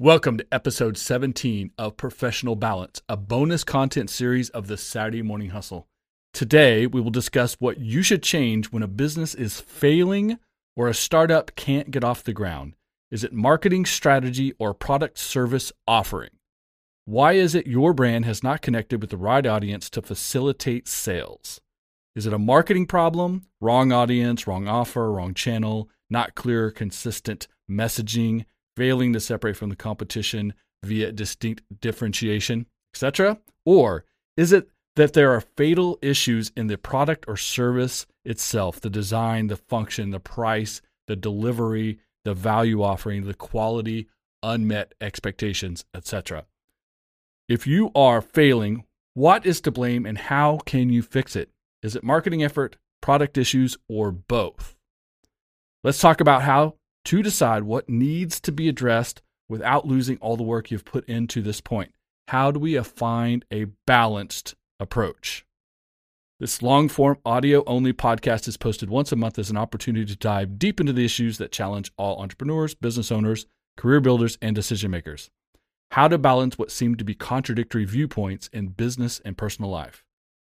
Welcome to episode 17 of Professional Balance, a bonus content series of the Saturday Morning Hustle. Today, we will discuss what you should change when a business is failing or a startup can't get off the ground. Is it marketing strategy or product service offering? Why is it your brand has not connected with the right audience to facilitate sales? Is it a marketing problem, wrong audience, wrong offer, wrong channel, not clear, consistent messaging? Failing to separate from the competition via distinct differentiation, etc.? Or is it that there are fatal issues in the product or service itself, the design, the function, the price, the delivery, the value offering, the quality, unmet expectations, etc.? If you are failing, what is to blame and how can you fix it? Is it marketing effort, product issues, or both? Let's talk about how to decide what needs to be addressed without losing all the work you've put into this point. How do we find a balanced approach? This long form audio only podcast is posted once a month as an opportunity to dive deep into the issues that challenge all entrepreneurs, business owners, career builders, and decision makers. How to balance what seem to be contradictory viewpoints in business and personal life.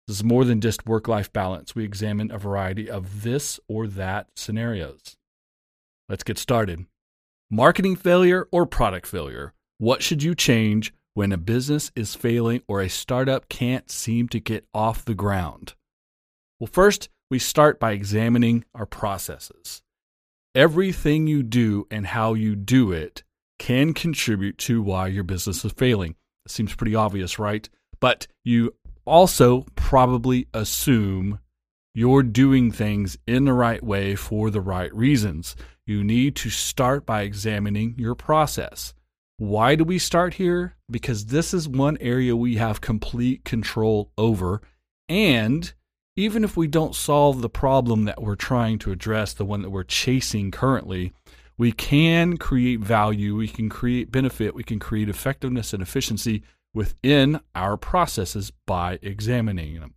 This is more than just work life balance. We examine a variety of this or that scenarios. Let's get started. Marketing failure or product failure? What should you change when a business is failing or a startup can't seem to get off the ground? Well, first, we start by examining our processes. Everything you do and how you do it can contribute to why your business is failing. It seems pretty obvious, right? But you also probably assume you're doing things in the right way for the right reasons you need to start by examining your process. Why do we start here? Because this is one area we have complete control over. And even if we don't solve the problem that we're trying to address, the one that we're chasing currently, we can create value, we can create benefit, we can create effectiveness and efficiency within our processes by examining them.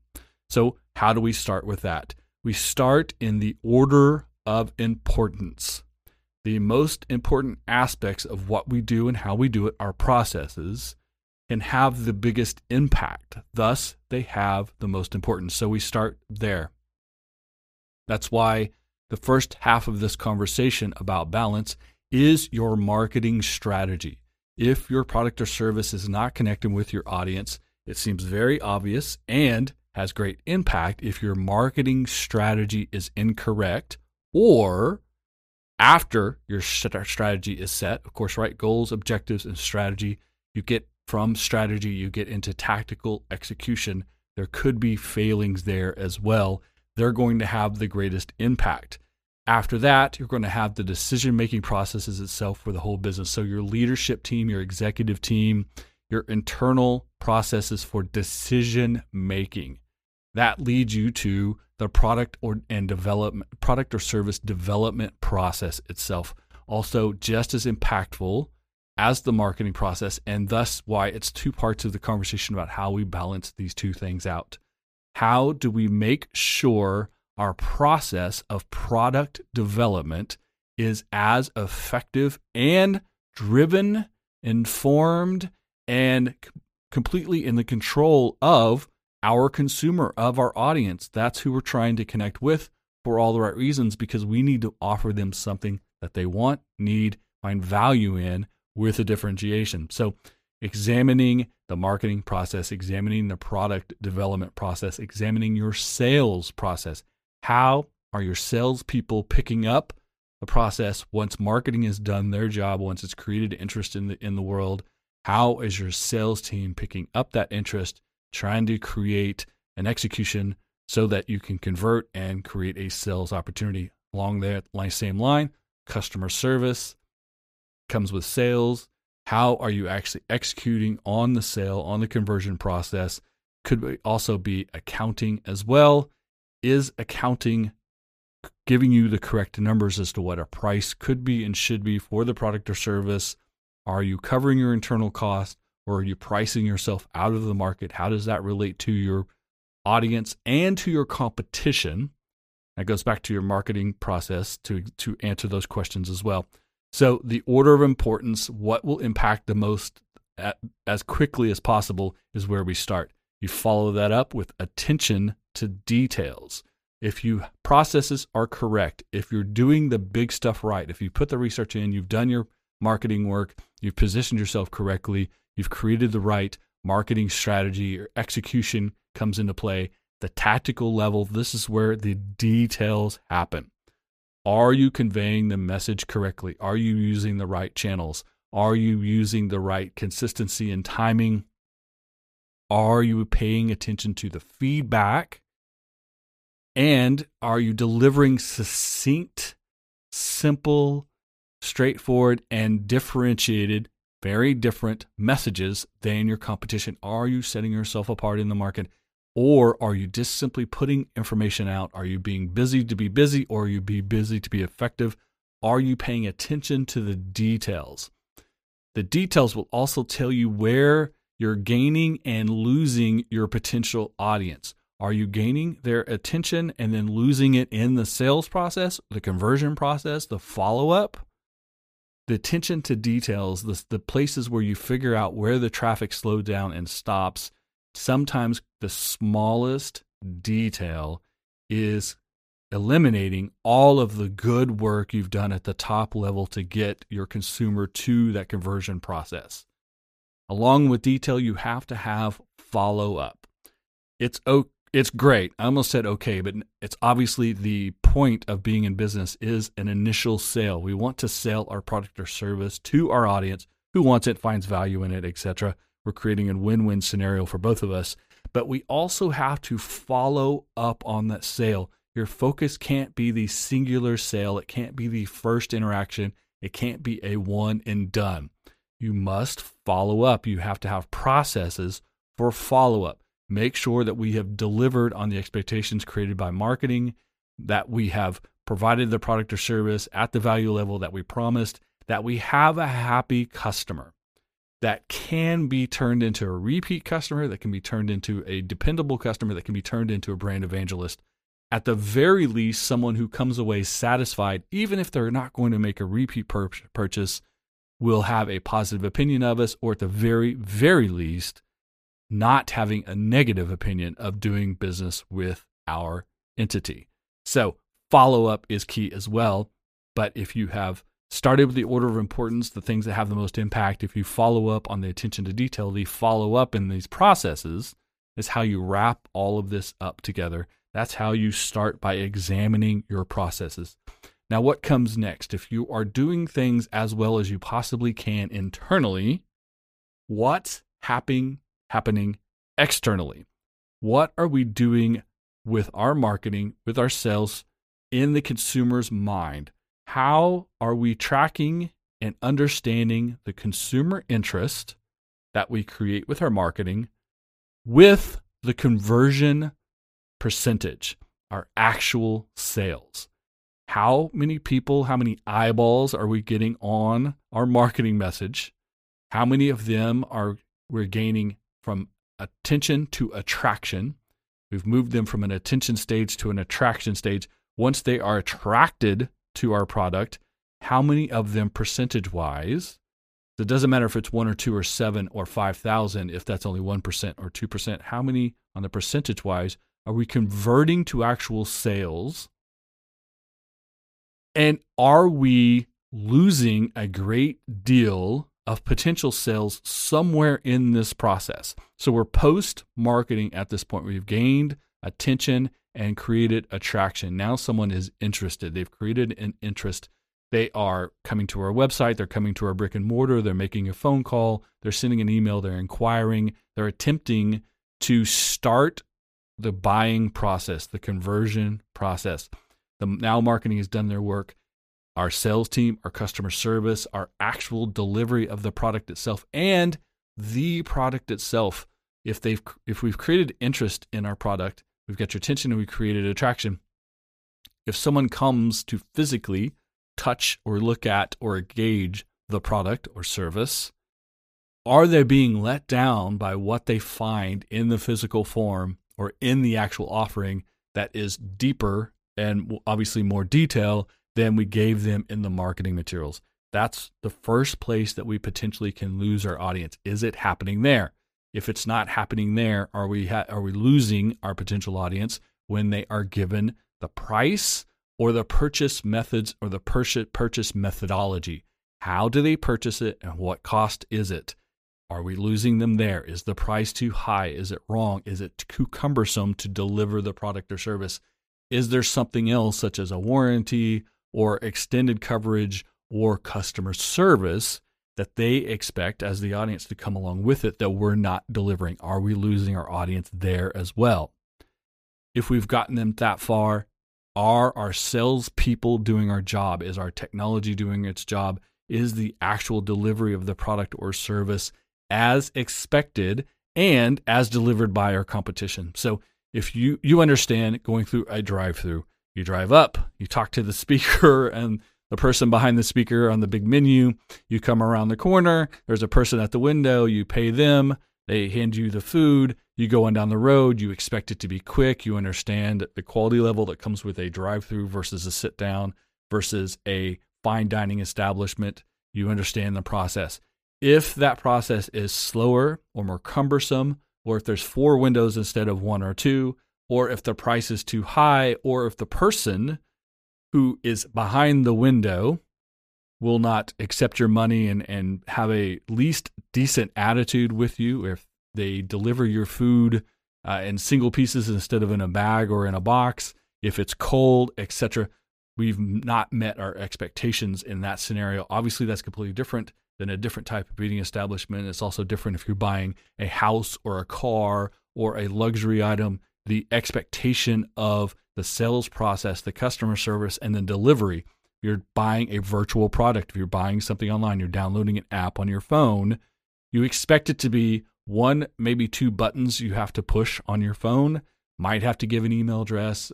So, how do we start with that? We start in the order of importance. The most important aspects of what we do and how we do it, our processes, can have the biggest impact. Thus, they have the most importance. So we start there. That's why the first half of this conversation about balance is your marketing strategy. If your product or service is not connecting with your audience, it seems very obvious and has great impact if your marketing strategy is incorrect or after your strategy is set. Of course, right? Goals, objectives, and strategy. You get from strategy, you get into tactical execution. There could be failings there as well. They're going to have the greatest impact. After that, you're going to have the decision making processes itself for the whole business. So, your leadership team, your executive team, your internal processes for decision making. That leads you to the product or and development product or service development process itself. Also just as impactful as the marketing process and thus why it's two parts of the conversation about how we balance these two things out. How do we make sure our process of product development is as effective and driven informed and completely in the control of our consumer, of our audience. That's who we're trying to connect with for all the right reasons because we need to offer them something that they want, need, find value in with a differentiation. So, examining the marketing process, examining the product development process, examining your sales process. How are your salespeople picking up the process once marketing has done their job, once it's created interest in the in the world? How is your sales team picking up that interest trying to create an execution so that you can convert and create a sales opportunity along that same line. Customer service comes with sales. How are you actually executing on the sale, on the conversion process? Could also be accounting as well. Is accounting giving you the correct numbers as to what a price could be and should be for the product or service? Are you covering your internal cost? Or are you pricing yourself out of the market? How does that relate to your audience and to your competition? That goes back to your marketing process to, to answer those questions as well. So, the order of importance, what will impact the most at, as quickly as possible, is where we start. You follow that up with attention to details. If your processes are correct, if you're doing the big stuff right, if you put the research in, you've done your marketing work, you've positioned yourself correctly, you've created the right marketing strategy or execution comes into play, the tactical level, this is where the details happen. Are you conveying the message correctly? Are you using the right channels? Are you using the right consistency and timing? Are you paying attention to the feedback? And are you delivering succinct, simple, straightforward, and differentiated, very different messages than your competition? Are you setting yourself apart in the market? Or are you just simply putting information out? Are you being busy to be busy or are you be busy to be effective? Are you paying attention to the details? The details will also tell you where you're gaining and losing your potential audience. Are you gaining their attention and then losing it in the sales process, the conversion process, the follow up? The attention to details, the, the places where you figure out where the traffic slows down and stops, sometimes the smallest detail is eliminating all of the good work you've done at the top level to get your consumer to that conversion process. Along with detail, you have to have follow up. It's it's great. I almost said okay, but it's obviously the point of being in business is an initial sale. We want to sell our product or service to our audience who wants it, finds value in it, etc. We're creating a win-win scenario for both of us, but we also have to follow up on that sale. Your focus can't be the singular sale. It can't be the first interaction. It can't be a one and done. You must follow up. You have to have processes for follow up. Make sure that we have delivered on the expectations created by marketing, that we have provided the product or service at the value level that we promised, that we have a happy customer that can be turned into a repeat customer, that can be turned into a dependable customer, that can be turned into a brand evangelist. At the very least, someone who comes away satisfied, even if they're not going to make a repeat pur- purchase, will have a positive opinion of us, or at the very, very least, not having a negative opinion of doing business with our entity. So, follow up is key as well. But if you have started with the order of importance, the things that have the most impact, if you follow up on the attention to detail, the follow up in these processes is how you wrap all of this up together. That's how you start by examining your processes. Now, what comes next? If you are doing things as well as you possibly can internally, what's happening happening externally? What are we doing with our marketing, with our sales in the consumer's mind? How are we tracking and understanding the consumer interest that we create with our marketing with the conversion percentage, our actual sales? How many people, how many eyeballs are we getting on our marketing message? How many of them are we're gaining from attention to attraction. We've moved them from an attention stage to an attraction stage. Once they are attracted to our product, how many of them percentage wise? It doesn't matter if it's one or two or seven or 5,000, if that's only 1% or 2%. How many on the percentage wise are we converting to actual sales? And are we losing a great deal of potential sales somewhere in this process. So we're post marketing at this point. We've gained attention and created attraction. Now someone is interested. They've created an interest. They are coming to our website, they're coming to our brick and mortar, they're making a phone call, they're sending an email, they're inquiring, they're attempting to start the buying process, the conversion process. The now marketing has done their work our sales team, our customer service, our actual delivery of the product itself, and the product itself. If they've if we've created interest in our product, we've got your attention and we created attraction. If someone comes to physically touch or look at or gauge the product or service, are they being let down by what they find in the physical form or in the actual offering that is deeper and obviously more detail than we gave them in the marketing materials. That's the first place that we potentially can lose our audience. Is it happening there? If it's not happening there, are we ha- are we losing our potential audience when they are given the price or the purchase methods or the purchase purchase methodology? How do they purchase it and what cost is it? Are we losing them there? Is the price too high? Is it wrong? Is it too cumbersome to deliver the product or service? Is there something else, such as a warranty or extended coverage or customer service, that they expect as the audience to come along with it that we're not delivering? Are we losing our audience there as well? If we've gotten them that far, are our salespeople doing our job? Is our technology doing its job? Is the actual delivery of the product or service as expected and as delivered by our competition. So if you you understand going through a drive-through, you drive up, you talk to the speaker and the person behind the speaker on the big menu, you come around the corner, there's a person at the window, you pay them, they hand you the food, you go on down the road, you expect it to be quick, you understand the quality level that comes with a drive-through versus a sit down versus a fine dining establishment, you understand the process. If that process is slower or more cumbersome, or if there's four windows instead of one or two, or if the price is too high, or if the person who is behind the window will not accept your money and, and have a least decent attitude with you, if they deliver your food uh, in single pieces instead of in a bag or in a box, if it's cold, etc. We've not met our expectations in that scenario. Obviously, that's completely different than a different type of eating establishment. It's also different if you're buying a house or a car or a luxury item. The expectation of the sales process, the customer service, and then delivery. If You're buying a virtual product. If you're buying something online, you're downloading an app on your phone. You expect it to be one, maybe two buttons you have to push on your phone. Might have to give an email address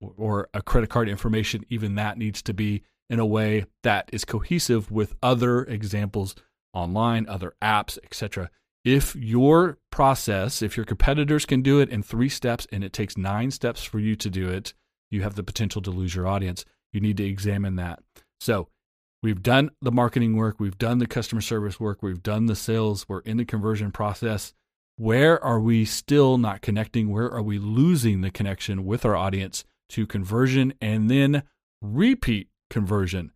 or a credit card information. Even that needs to be in a way that is cohesive with other examples online, other apps, etc. If your process, if your competitors can do it in three steps and it takes nine steps for you to do it, you have the potential to lose your audience. You need to examine that. So, we've done the marketing work, we've done the customer service work, we've done the sales, we're in the conversion process. Where are we still not connecting? Where are we losing the connection with our audience to conversion and then repeat conversion.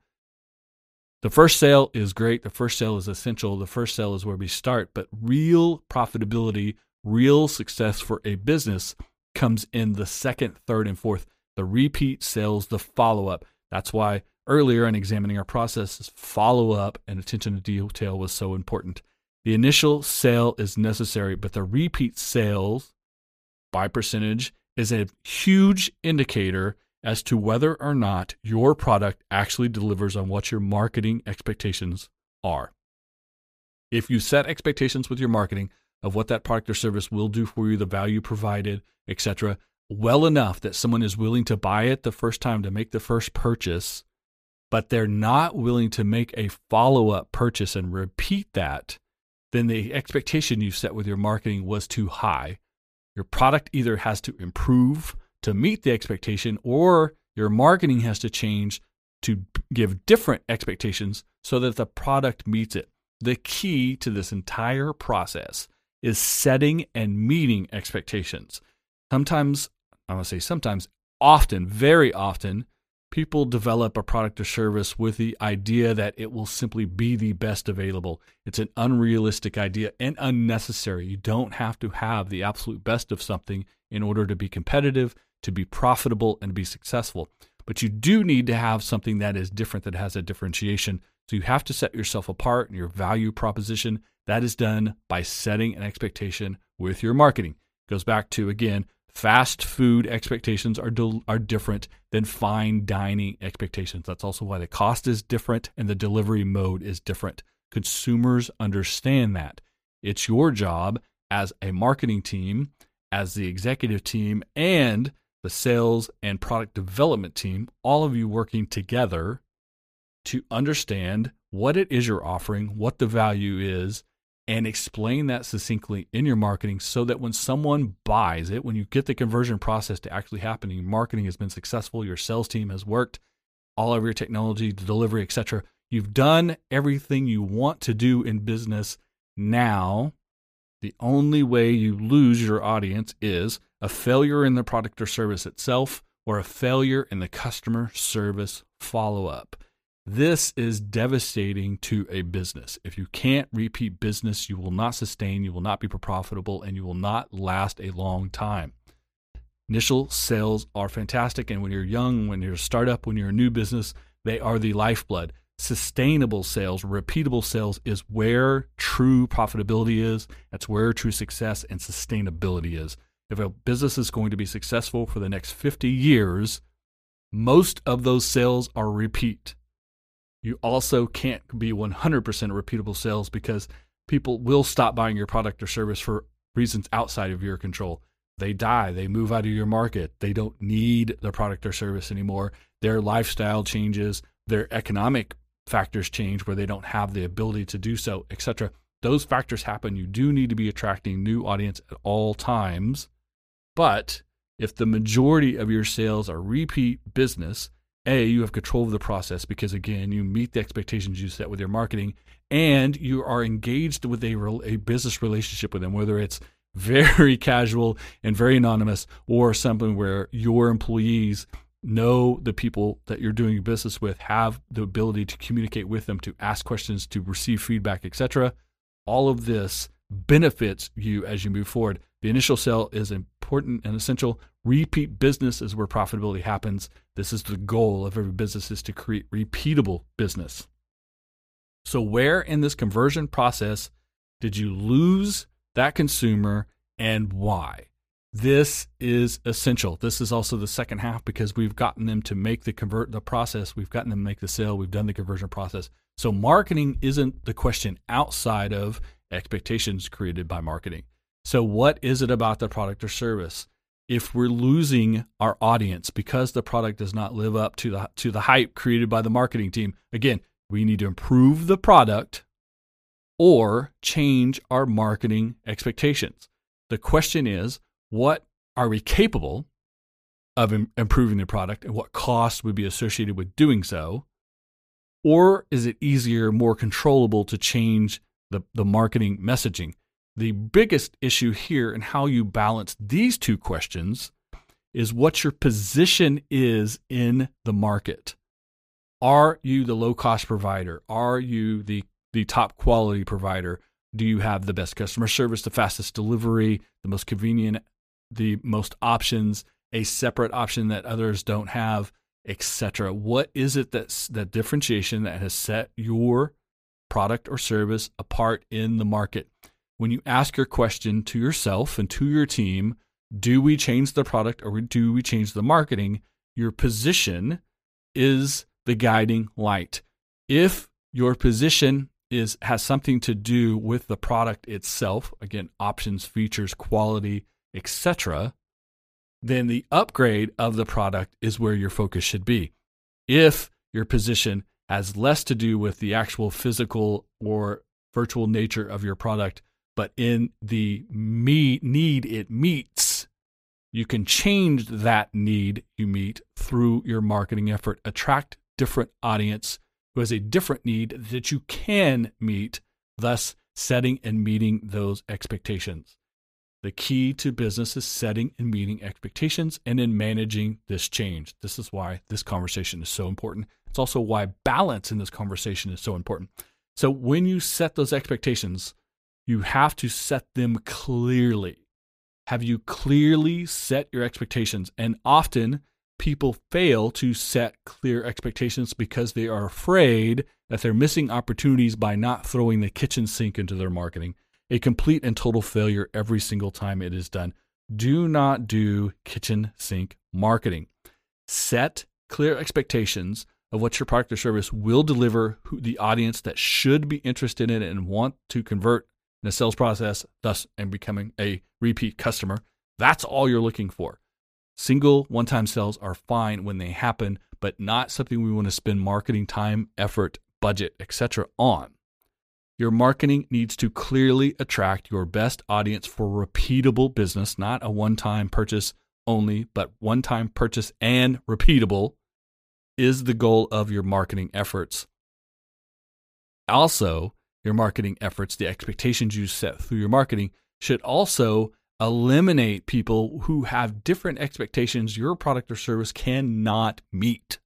The first sale is great. The first sale is essential. The first sale is where we start. But real profitability, real success for a business comes in the second, third, and fourth. The repeat sales, the follow up. That's why earlier in examining our processes, follow up and attention to detail was so important. The initial sale is necessary, but the repeat sales by percentage is a huge indicator as to whether or not your product actually delivers on what your marketing expectations are. If you set expectations with your marketing of what that product or service will do for you, the value provided, etc., well enough that someone is willing to buy it the first time to make the first purchase, but they're not willing to make a follow up purchase and repeat that, then the expectation you set with your marketing was too high. Your product either has to improve to meet the expectation, or your marketing has to change to give different expectations so that the product meets it. The key to this entire process is setting and meeting expectations. Sometimes, I want to say sometimes, often, very often, people develop a product or service with the idea that it will simply be the best available. It's an unrealistic idea and unnecessary. You don't have to have the absolute best of something in order to be competitive, to be profitable and be successful. But you do need to have something that is different, that has a differentiation. So you have to set yourself apart and your value proposition. That is done by setting an expectation with your marketing. Goes back to, again, fast food expectations are, are different than fine dining expectations. That's also why the cost is different and the delivery mode is different. Consumers understand that. It's your job as a marketing team, as the executive team, and the sales and product development team, all of you working together to understand what it is you're offering, what the value is, and explain that succinctly in your marketing so that when someone buys it, when you get the conversion process to actually happening, marketing has been successful, your sales team has worked, all of your technology, delivery, etc., You've done everything you want to do in business now. The only way you lose your audience is a failure in the product or service itself or a failure in the customer service follow up. This is devastating to a business. If you can't repeat business, you will not sustain, you will not be profitable, and you will not last a long time. Initial sales are fantastic. And when you're young, when you're a startup, when you're a new business, they are the lifeblood. Sustainable sales, repeatable sales is where true profitability is. That's where true success and sustainability is. If a business is going to be successful for the next 50 years, most of those sales are repeat. You also can't be 100% repeatable sales because people will stop buying your product or service for reasons outside of your control. They die, they move out of your market, they don't need the product or service anymore. Their lifestyle changes, their economic factors change where they don't have the ability to do so, etc. Those factors happen. You do need to be attracting new audience at all times. But if the majority of your sales are repeat business, a, you have control of the process because, again, you meet the expectations you set with your marketing and you are engaged with a, a business relationship with them, whether it's very casual and very anonymous or something where your employees know the people that you're doing business with, have the ability to communicate with them, to ask questions, to receive feedback, etc. All of this benefits you as you move forward. The initial sale is important and essential. Repeat business is where profitability happens. This is the goal of every business is to create repeatable business. So where in this conversion process did you lose that consumer and why? This is essential. This is also the second half because we've gotten them to make the convert the process, we've gotten them to make the sale, we've done the conversion process. So marketing isn't the question outside of expectations created by marketing. So, what is it about the product or service? If we're losing our audience because the product does not live up to the to the hype created by the marketing team, again, we need to improve the product or change our marketing expectations. The question is, what are we capable of Im- improving the product and what cost would be associated with doing so? Or is it easier, more controllable to change the, the marketing messaging? The biggest issue here and how you balance these two questions is what your position is in the market. Are you the low cost provider? Are you the, the top quality provider? Do you have the best customer service, the fastest delivery, the most convenient, the most options, a separate option that others don't have, etc.? What is it that's that differentiation that has set your product or service apart in the market? when you ask your question to yourself and to your team, do we change the product or do we change the marketing? Your position is the guiding light. If your position is has something to do with the product itself, again, options, features, quality, etc., then the upgrade of the product is where your focus should be. If your position has less to do with the actual physical or virtual nature of your product but in the me- need it meets, you can change that need you meet through your marketing effort. Attract different audience who has a different need that you can meet, thus setting and meeting those expectations. The key to business is setting and meeting expectations and in managing this change. This is why this conversation is so important. It's also why balance in this conversation is so important. So when you set those expectations, you have to set them clearly. Have you clearly set your expectations? And often people fail to set clear expectations because they are afraid that they're missing opportunities by not throwing the kitchen sink into their marketing. A complete and total failure every single time it is done. Do not do kitchen sink marketing. Set clear expectations of what your product or service will deliver who the audience that should be interested in it and want to convert in a sales process, thus and becoming a repeat customer. That's all you're looking for. Single one time sales are fine when they happen, but not something we want to spend marketing time, effort, budget, etc. on. Your marketing needs to clearly attract your best audience for repeatable business, not a one time purchase only, but one time purchase and repeatable is the goal of your marketing efforts. Also, your marketing efforts, the expectations you set through your marketing should also eliminate people who have different expectations your product or service cannot meet.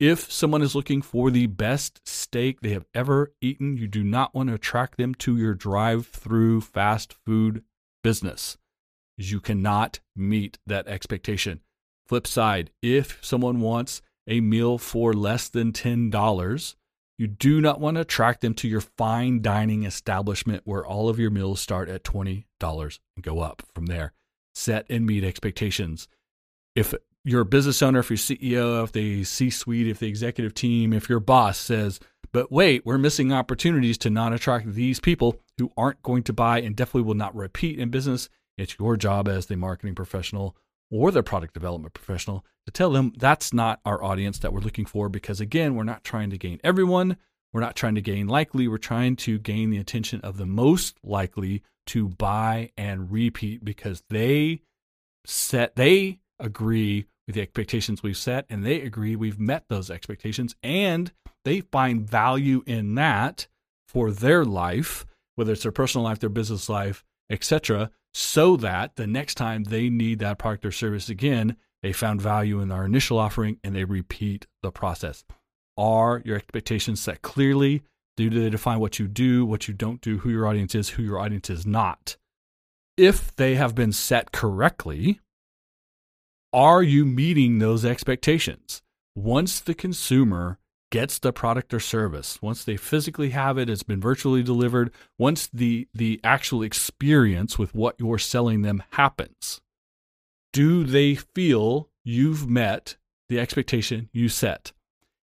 If someone is looking for the best steak they have ever eaten, you do not want to attract them to your drive through fast food business. You cannot meet that expectation. Flip side, if someone wants a meal for less than $10, you do not want to attract them to your fine dining establishment where all of your meals start at $20 and go up from there. Set and meet expectations. If you're business owner, if you're CEO, if the C suite, if the executive team, if your boss says, but wait, we're missing opportunities to not attract these people who aren't going to buy and definitely will not repeat in business, it's your job as the marketing professional or the product development professional to tell them that's not our audience that we're looking for because, again, we're not trying to gain everyone. We're not trying to gain likely. We're trying to gain the attention of the most likely to buy and repeat because they set, they agree with the expectations we've set and they agree we've met those expectations and they find value in that for their life, whether it's their personal life, their business life, etc so that the next time they need that product or service again, they found value in our initial offering and they repeat the process. Are your expectations set clearly? Do they define what you do, what you don't do, who your audience is, who your audience is not? If they have been set correctly, are you meeting those expectations? Once the consumer gets the product or service once they physically have it it's been virtually delivered once the the actual experience with what you're selling them happens do they feel you've met the expectation you set?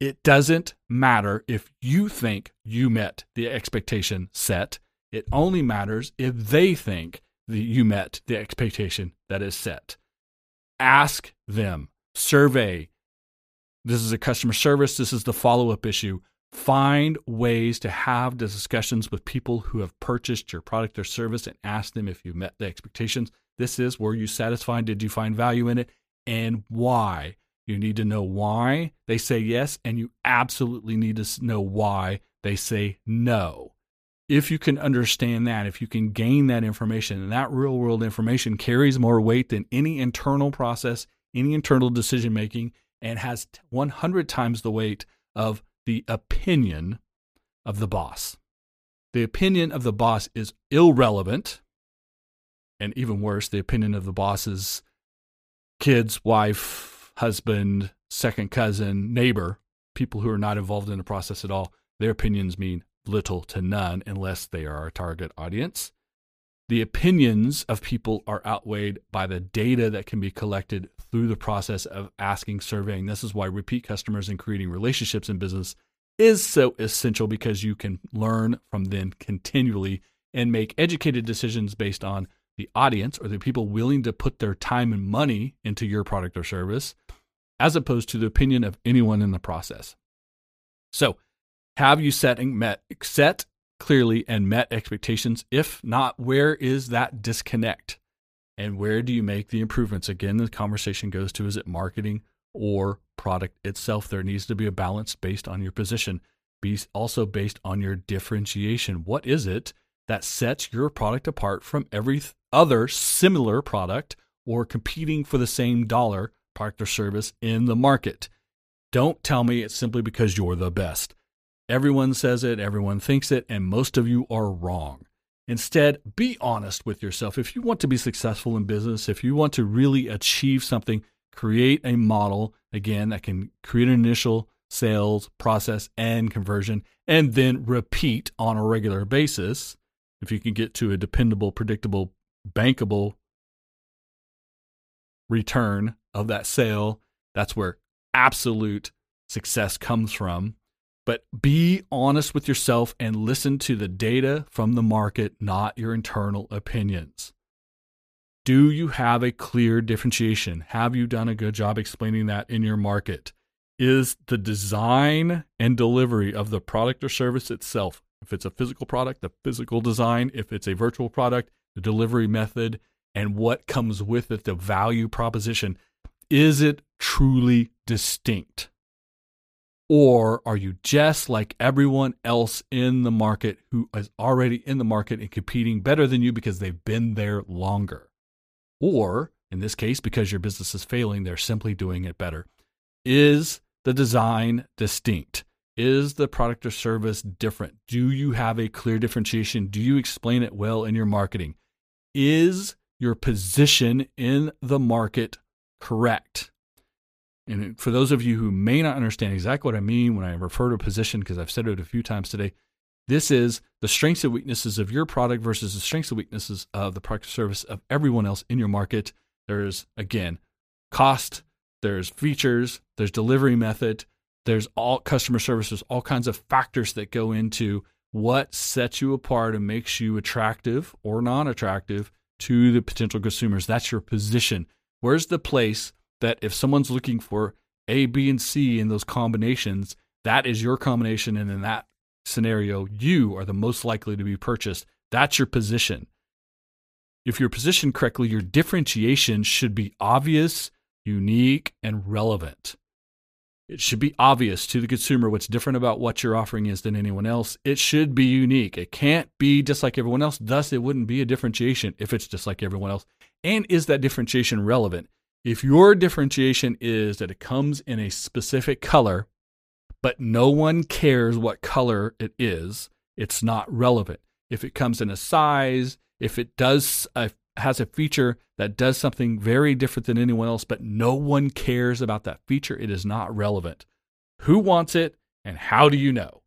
It doesn't matter if you think you met the expectation set. It only matters if they think that you met the expectation that is set ask them survey this is a customer service. This is the follow up issue. Find ways to have discussions with people who have purchased your product or service and ask them if you met the expectations. This is were you satisfied? Did you find value in it? And why? You need to know why they say yes, and you absolutely need to know why they say no. If you can understand that, if you can gain that information, and that real world information carries more weight than any internal process, any internal decision making, and has 100 times the weight of the opinion of the boss. The opinion of the boss is irrelevant. And even worse, the opinion of the boss's kids, wife, husband, second cousin, neighbor, people who are not involved in the process at all, their opinions mean little to none unless they are our target audience the opinions of people are outweighed by the data that can be collected through the process of asking, surveying. This is why repeat customers and creating relationships in business is so essential because you can learn from them continually and make educated decisions based on the audience or the people willing to put their time and money into your product or service as opposed to the opinion of anyone in the process. So, have you setting met set clearly and met expectations? If not, where is that disconnect? And where do you make the improvements? Again, the conversation goes to is it marketing or product itself? There needs to be a balance based on your position, be also based on your differentiation. What is it that sets your product apart from every other similar product or competing for the same dollar product or service in the market? Don't tell me it's simply because you're the best. Everyone says it, everyone thinks it, and most of you are wrong. Instead, be honest with yourself. If you want to be successful in business, if you want to really achieve something, create a model, again, that can create an initial sales process and conversion, and then repeat on a regular basis. If you can get to a dependable, predictable, bankable return of that sale, that's where absolute success comes from. But be honest with yourself and listen to the data from the market, not your internal opinions. Do you have a clear differentiation? Have you done a good job explaining that in your market? Is the design and delivery of the product or service itself, if it's a physical product, the physical design, if it's a virtual product, the delivery method, and what comes with it, the value proposition, is it truly distinct? Or are you just like everyone else in the market who is already in the market and competing better than you because they've been there longer? Or, in this case, because your business is failing, they're simply doing it better. Is the design distinct? Is the product or service different? Do you have a clear differentiation? Do you explain it well in your marketing? Is your position in the market correct? And for those of you who may not understand exactly what I mean when I refer to position, because I've said it a few times today, this is the strengths and weaknesses of your product versus the strengths and weaknesses of the product service of everyone else in your market. There's, again, cost, there's features, there's delivery method, there's all customer services, all kinds of factors that go into what sets you apart and makes you attractive or non attractive to the potential consumers. That's your position. Where's the place that if someone's looking for A, B, and C in those combinations, that is your combination. And in that scenario, you are the most likely to be purchased. That's your position. If you're positioned correctly, your differentiation should be obvious, unique, and relevant. It should be obvious to the consumer what's different about what you're offering is than anyone else. It should be unique. It can't be just like everyone else. Thus, it wouldn't be a differentiation if it's just like everyone else. And is that differentiation relevant? If your differentiation is that it comes in a specific color, but no one cares what color it is, it's not relevant. If it comes in a size, if it does a, has a feature that does something very different than anyone else, but no one cares about that feature, it is not relevant. Who wants it and how do you know?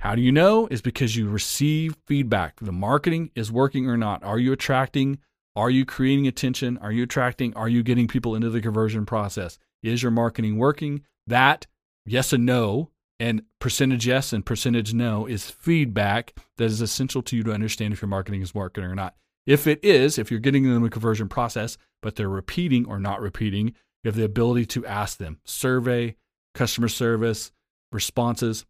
How do you know? Is because you receive feedback. The marketing is working or not. Are you attracting are you creating attention? Are you attracting? Are you getting people into the conversion process? Is your marketing working? That, yes and no, and percentage yes and percentage no is feedback that is essential to you to understand if your marketing is working or not. If it is, if you're getting them in the conversion process, but they're repeating or not repeating, you have the ability to ask them survey, customer service, responses,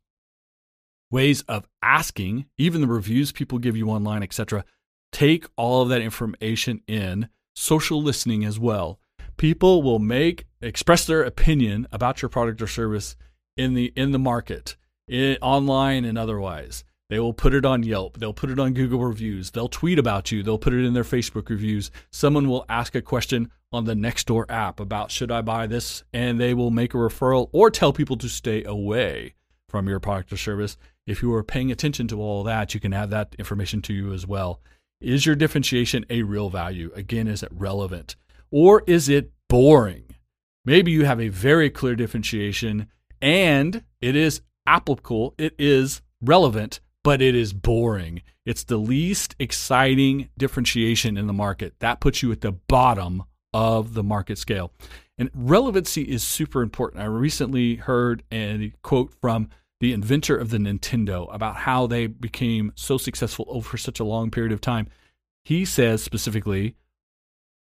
ways of asking, even the reviews people give you online, etc take all of that information in, social listening as well. People will make express their opinion about your product or service in the in the market, in, online and otherwise. They will put it on Yelp. They'll put it on Google reviews. They'll tweet about you. They'll put it in their Facebook reviews. Someone will ask a question on the Nextdoor app about should I buy this, and they will make a referral or tell people to stay away from your product or service. If you are paying attention to all that, you can add that information to you as well. Is your differentiation a real value? Again, is it relevant? Or is it boring? Maybe you have a very clear differentiation and it is applicable, it is relevant, but it is boring. It's the least exciting differentiation in the market. That puts you at the bottom of the market scale. And relevancy is super important. I recently heard a quote from the inventor of the Nintendo, about how they became so successful over such a long period of time. He says specifically,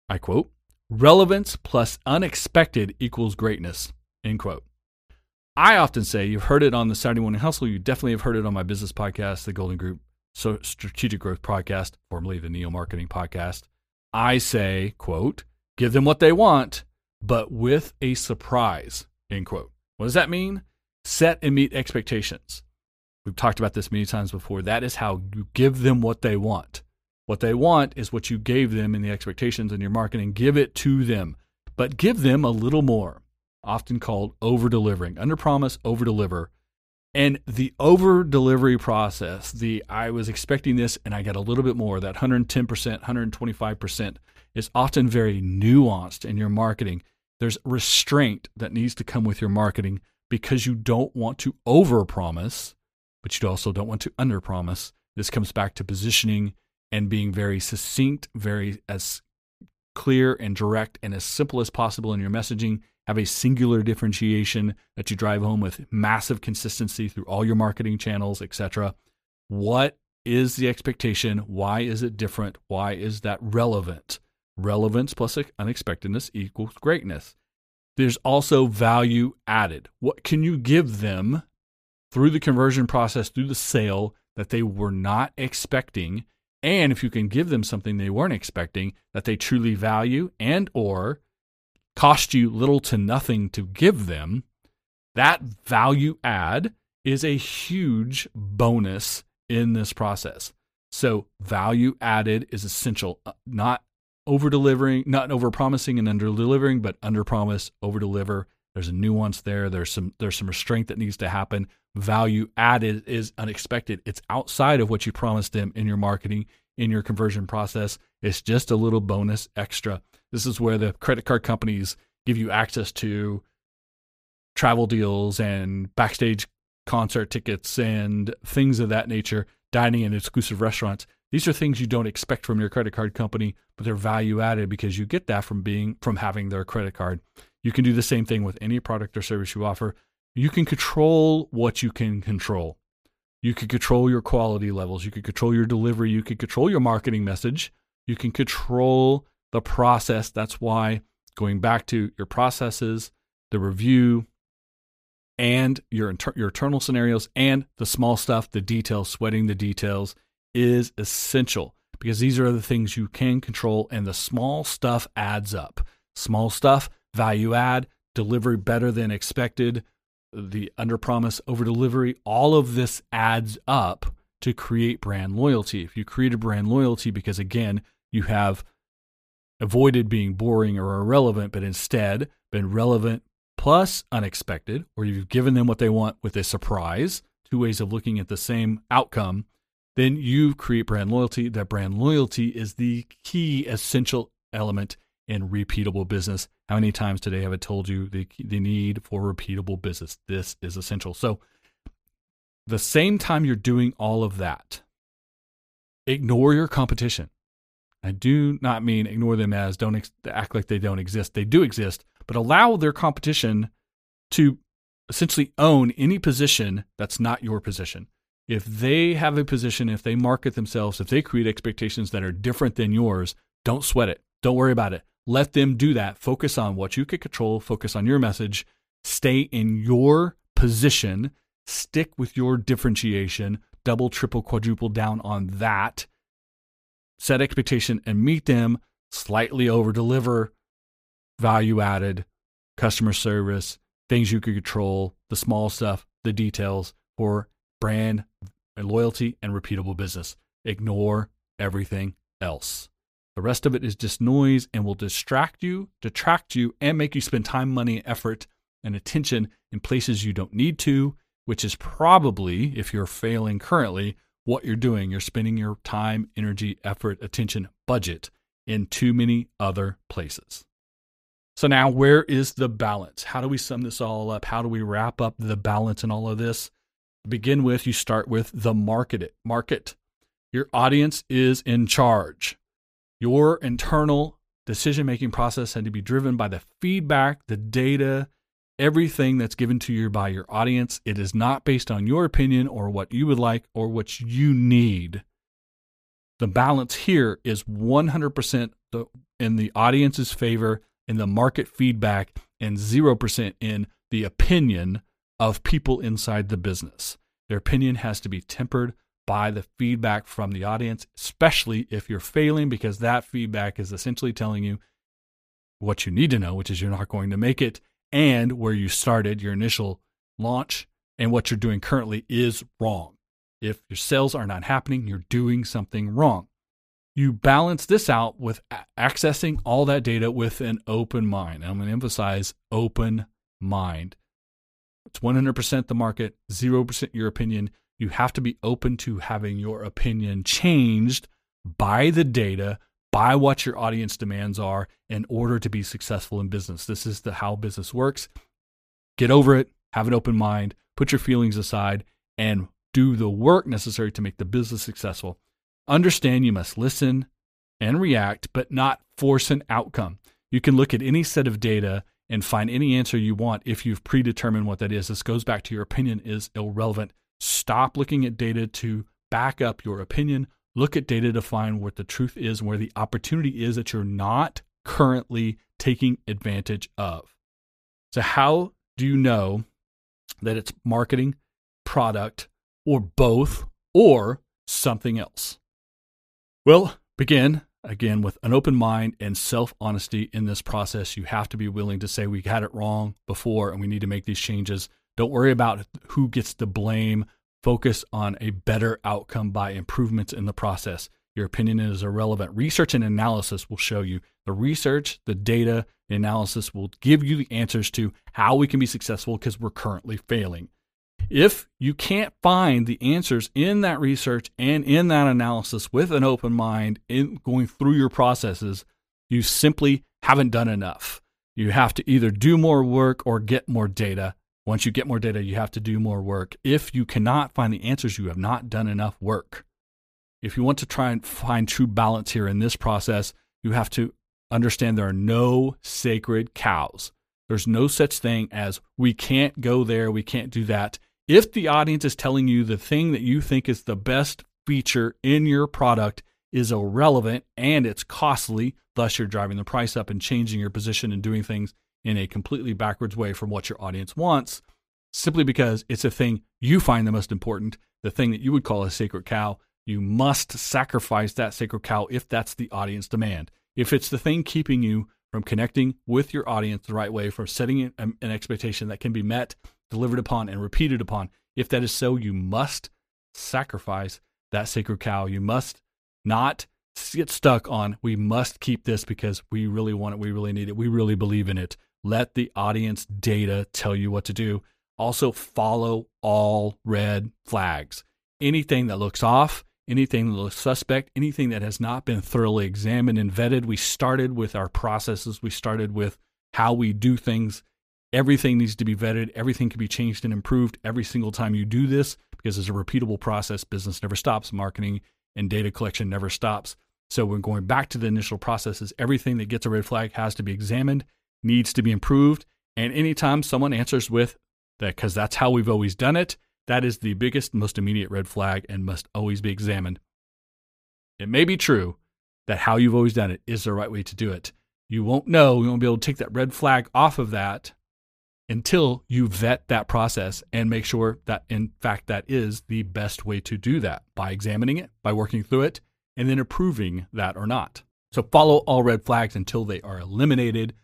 I quote, relevance plus unexpected equals greatness, end quote. I often say, you've heard it on the Saturday Morning Hustle, you definitely have heard it on my business podcast, the Golden Group so Strategic Growth Podcast, formerly the Neo Marketing Podcast. I say, quote, give them what they want, but with a surprise, end quote. What does that mean? Set and meet expectations. We've talked about this many times before. That is how you give them what they want. What they want is what you gave them in the expectations in your marketing. Give it to them, but give them a little more, often called over delivering. Under promise, over deliver. And the over delivery process, the I was expecting this and I got a little bit more, that 110%, 125% is often very nuanced in your marketing. There's restraint that needs to come with your marketing because you don't want to overpromise, but you also don't want to underpromise. This comes back to positioning and being very succinct, very as clear and direct and as simple as possible in your messaging. Have a singular differentiation that you drive home with massive consistency through all your marketing channels, etc. What is the expectation? Why is it different? Why is that relevant? Relevance plus unexpectedness equals greatness. There's also value added. What can you give them through the conversion process, through the sale that they were not expecting? And if you can give them something they weren't expecting that they truly value and or cost you little to nothing to give them, That value add is a huge bonus in this process. So, value added is essential, uh, not over delivering, not over promising and under delivering, but under promise, over deliver. There's a nuance there. There's some there's some restraint that needs to happen. Value added is unexpected. It's outside of what you promised them in your marketing, in your conversion process. It's just a little bonus extra. This is where the credit card companies give you access to travel deals and backstage concert tickets and things of that nature, dining in exclusive restaurants. These are things you don't expect from your credit card company, but they're value added because you get that from being from having their credit card. You can do the same thing with any product or service you offer. You can control what you can control. You can control your quality levels. You can control your delivery. You can control your marketing message. You can control the process. That's why going back to your processes, the review, and your inter- your internal scenarios and the small stuff, the details, sweating the details is essential because these are the things you can control and the small stuff adds up. Small stuff, value add, delivery better than expected, the under promise over delivery, all of this adds up to create brand loyalty. If you create a brand loyalty because again, you have avoided being boring or irrelevant, but instead been relevant plus unexpected, or you've given them what they want with a surprise, two ways of looking at the same outcome, then you create brand loyalty. That brand loyalty is the key essential element in repeatable business. How many times today have I told you the, the need for repeatable business? This is essential. So, the same time you're doing all of that, ignore your competition. I do not mean ignore them as don't ex- act like they don't exist. They do exist, but allow their competition to essentially own any position that's not your position. If they have a position, if they market themselves, if they create expectations that are different than yours, don't sweat it. Don't worry about it. Let them do that. Focus on what you can control, focus on your message, stay in your position, stick with your differentiation, double, triple, quadruple down on that. Set expectation and meet them, slightly over deliver, value added, customer service, things you can control, the small stuff, the details for brand and loyalty and repeatable business. Ignore everything else. The rest of it is just noise and will distract you, detract you, and make you spend time, money, effort, and attention in places you don't need to, which is probably, if you're failing currently, what you're doing. You're spending your time, energy, effort, attention, budget in too many other places. So, now where is the balance? How do we sum this all up? How do we wrap up the balance in all of this? To begin with, you start with the market. Market. Your audience is in charge. Your internal decision making process had to be driven by the feedback, the data, everything that's given to you by your audience. It is not based on your opinion or what you would like or what you need. The balance here is 100% in the audience's favor, in the market feedback, and 0% in the opinion of people inside the business. Their opinion has to be tempered by the feedback from the audience, especially if you're failing, because that feedback is essentially telling you what you need to know, which is you're not going to make it, and where you started your initial launch and what you're doing currently is wrong. If your sales are not happening, you're doing something wrong. You balance this out with accessing all that data with an open mind. And I'm going to emphasize open mind. It's 100% the market, 0% your opinion you have to be open to having your opinion changed by the data, by what your audience demands are in order to be successful in business. This is the how business works. Get over it, have an open mind, put your feelings aside and do the work necessary to make the business successful. Understand you must listen and react, but not force an outcome. You can look at any set of data and find any answer you want if you've predetermined what that is. This goes back to your opinion is irrelevant. Stop looking at data to back up your opinion. Look at data to find what the truth is, where the opportunity is that you're not currently taking advantage of. So, how do you know that it's marketing, product, or both, or something else? Well, begin again with an open mind and self honesty in this process. You have to be willing to say we got it wrong before and we need to make these changes Don't worry about who gets the blame. Focus on a better outcome by improvements in the process. Your opinion is irrelevant. Research and analysis will show you the research, the data, the analysis will give you the answers to how we can be successful because we're currently failing. If you can't find the answers in that research and in that analysis with an open mind in going through your processes, you simply haven't done enough. You have to either do more work or get more data. Once you get more data, you have to do more work. If you cannot find the answers, you have not done enough work. If you want to try and find true balance here in this process, you have to understand there are no sacred cows. There's no such thing as we can't go there, we can't do that. If the audience is telling you the thing that you think is the best feature in your product is irrelevant and it's costly, thus you're driving the price up and changing your position and doing things in a completely backwards way from what your audience wants, simply because it's a thing you find the most important, the thing that you would call a sacred cow, you must sacrifice that sacred cow if that's the audience demand. If it's the thing keeping you from connecting with your audience the right way, from setting an expectation that can be met, delivered upon, and repeated upon, if that is so, you must sacrifice that sacred cow. You must not get stuck on, we must keep this because we really want it, we really need it, we really believe in it. Let the audience data tell you what to do. Also, follow all red flags. Anything that looks off, anything that looks suspect, anything that has not been thoroughly examined and vetted. We started with our processes, we started with how we do things. Everything needs to be vetted, everything can be changed and improved every single time you do this because it's a repeatable process. Business never stops, marketing and data collection never stops. So, when going back to the initial processes, everything that gets a red flag has to be examined, needs to be improved. And anytime someone answers with that, because that's how we've always done it, that is the biggest, most immediate red flag and must always be examined. It may be true that how you've always done it is the right way to do it. You won't know, you won't be able to take that red flag off of that until you vet that process and make sure that, in fact, that is the best way to do that by examining it, by working through it, and then approving that or not. So follow all red flags until they are eliminated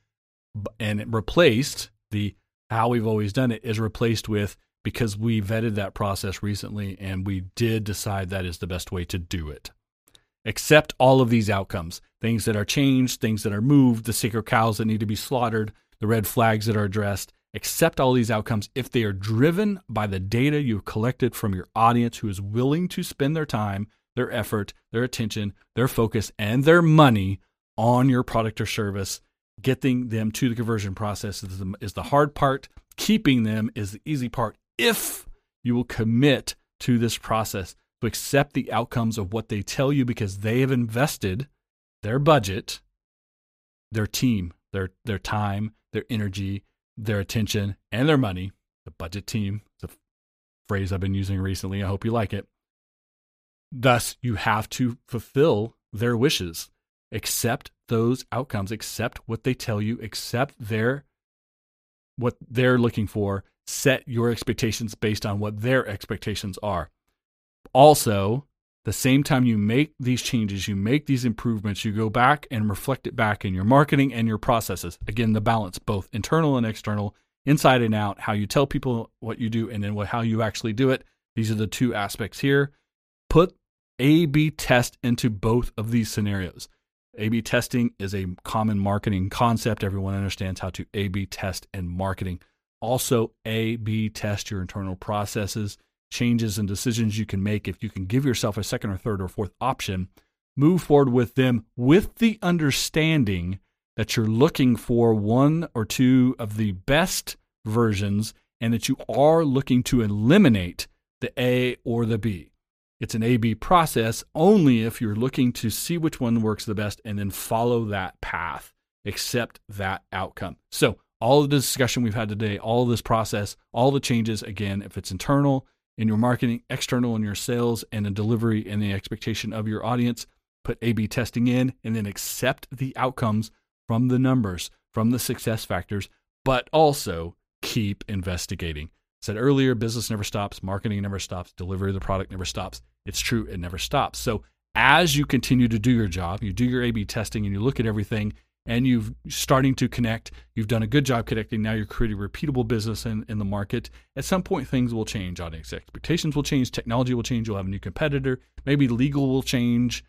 and replaced. The how we've always done it is replaced with because we vetted that process recently and we did decide that is the best way to do it. Accept all of these outcomes things that are changed, things that are moved, the sacred cows that need to be slaughtered, the red flags that are addressed. Accept all these outcomes if they are driven by the data you've collected from your audience who is willing to spend their time, their effort, their attention, their focus, and their money on your product or service. Getting them to the conversion process is the, is the hard part. Keeping them is the easy part if you will commit to this process to accept the outcomes of what they tell you because they have invested their budget, their team, their their time, their energy, their attention, and their money. The budget team, the phrase I've been using recently. I hope you like it. Thus, you have to fulfill their wishes. Accept those outcomes, accept what they tell you, accept their what they're looking for, set your expectations based on what their expectations are. Also, the same time you make these changes, you make these improvements, you go back and reflect it back in your marketing and your processes. Again, the balance, both internal and external, inside and out, how you tell people what you do and then how you actually do it. These are the two aspects here. Put A B test into both of these scenarios. A B testing is a common marketing concept. Everyone understands how to A B test and marketing. Also, A B test your internal processes, changes, and decisions you can make. If you can give yourself a second or third or fourth option, move forward with them with the understanding that you're looking for one or two of the best versions and that you are looking to eliminate the A or the B. It's an A B process only if you're looking to see which one works the best and then follow that path, accept that outcome. So, all the discussion we've had today, all this process, all the changes, again, if it's internal in your marketing, external in your sales, and the delivery and the expectation of your audience, put A B testing in and then accept the outcomes from the numbers, from the success factors, but also keep investigating. I said earlier, business never stops, marketing never stops, delivery of the product never stops. It's true, it never stops. So as you continue to do your job, you do your A B testing and you look at everything and you've starting to connect. You've done a good job connecting. Now you're creating repeatable business in, in the market. At some point, things will change. Audience expectations will change. Technology will change. You'll have a new competitor. Maybe legal will change.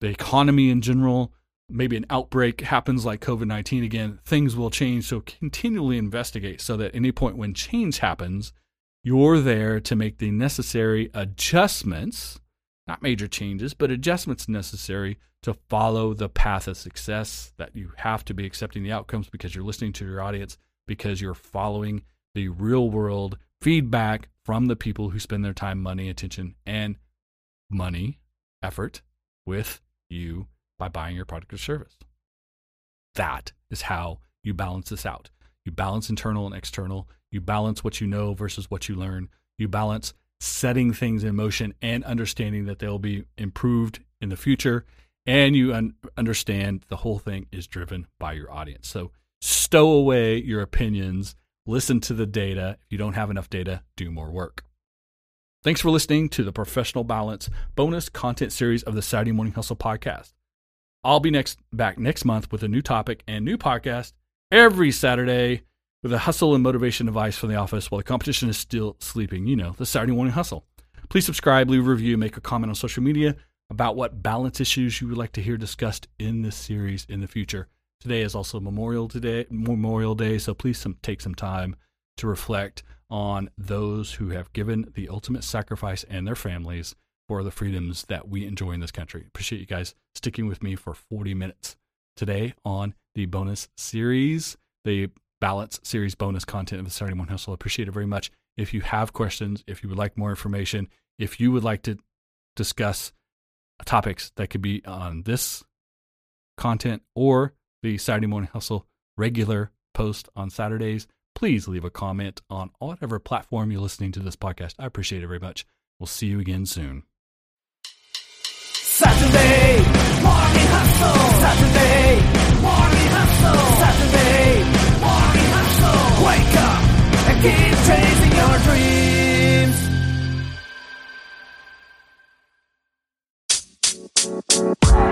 The economy in general. Maybe an outbreak happens like COVID 19 again. Things will change. So continually investigate so that any point when change happens, you're there to make the necessary adjustments, not major changes, but adjustments necessary to follow the path of success, that you have to be accepting the outcomes because you're listening to your audience, because you're following the real world feedback from the people who spend their time, money, attention, and money, effort with you by buying your product or service. That is how you balance this out. You balance internal and external. You balance what you know versus what you learn. You balance setting things in motion and understanding that they'll be improved in the future and you un- understand the whole thing is driven by your audience. So stow away your opinions, listen to the data. If you don't have enough data, do more work. Thanks for listening to the Professional Balance bonus content series of the Saturday Morning Hustle podcast. I'll be next back next month with a new topic and new podcast every Saturday with a hustle and motivation advice from the office while the competition is still sleeping. You know, the Saturday morning hustle. Please subscribe, leave a review, make a comment on social media about what balance issues you would like to hear discussed in this series in the future. Today is also Memorial Day, Memorial Day, so please some, take some time to reflect on those who have given the ultimate sacrifice and their families for the freedoms that we enjoy in this country. Appreciate you guys sticking with me for 40 minutes today on the bonus series, the balance series bonus content of the Saturday Morning Hustle. Appreciate it very much. If you have questions, if you would like more information, if you would like to discuss topics that could be on this content or the Saturday Morning Hustle regular post on Saturdays. Please leave a comment on whatever platform you're listening to this podcast. I appreciate it very much. We'll see you again soon. Saturday Morning Hustle. Saturday Morning Hustle. Saturday Morning Hustle. Wake up and keep chasing your dreams. Bye.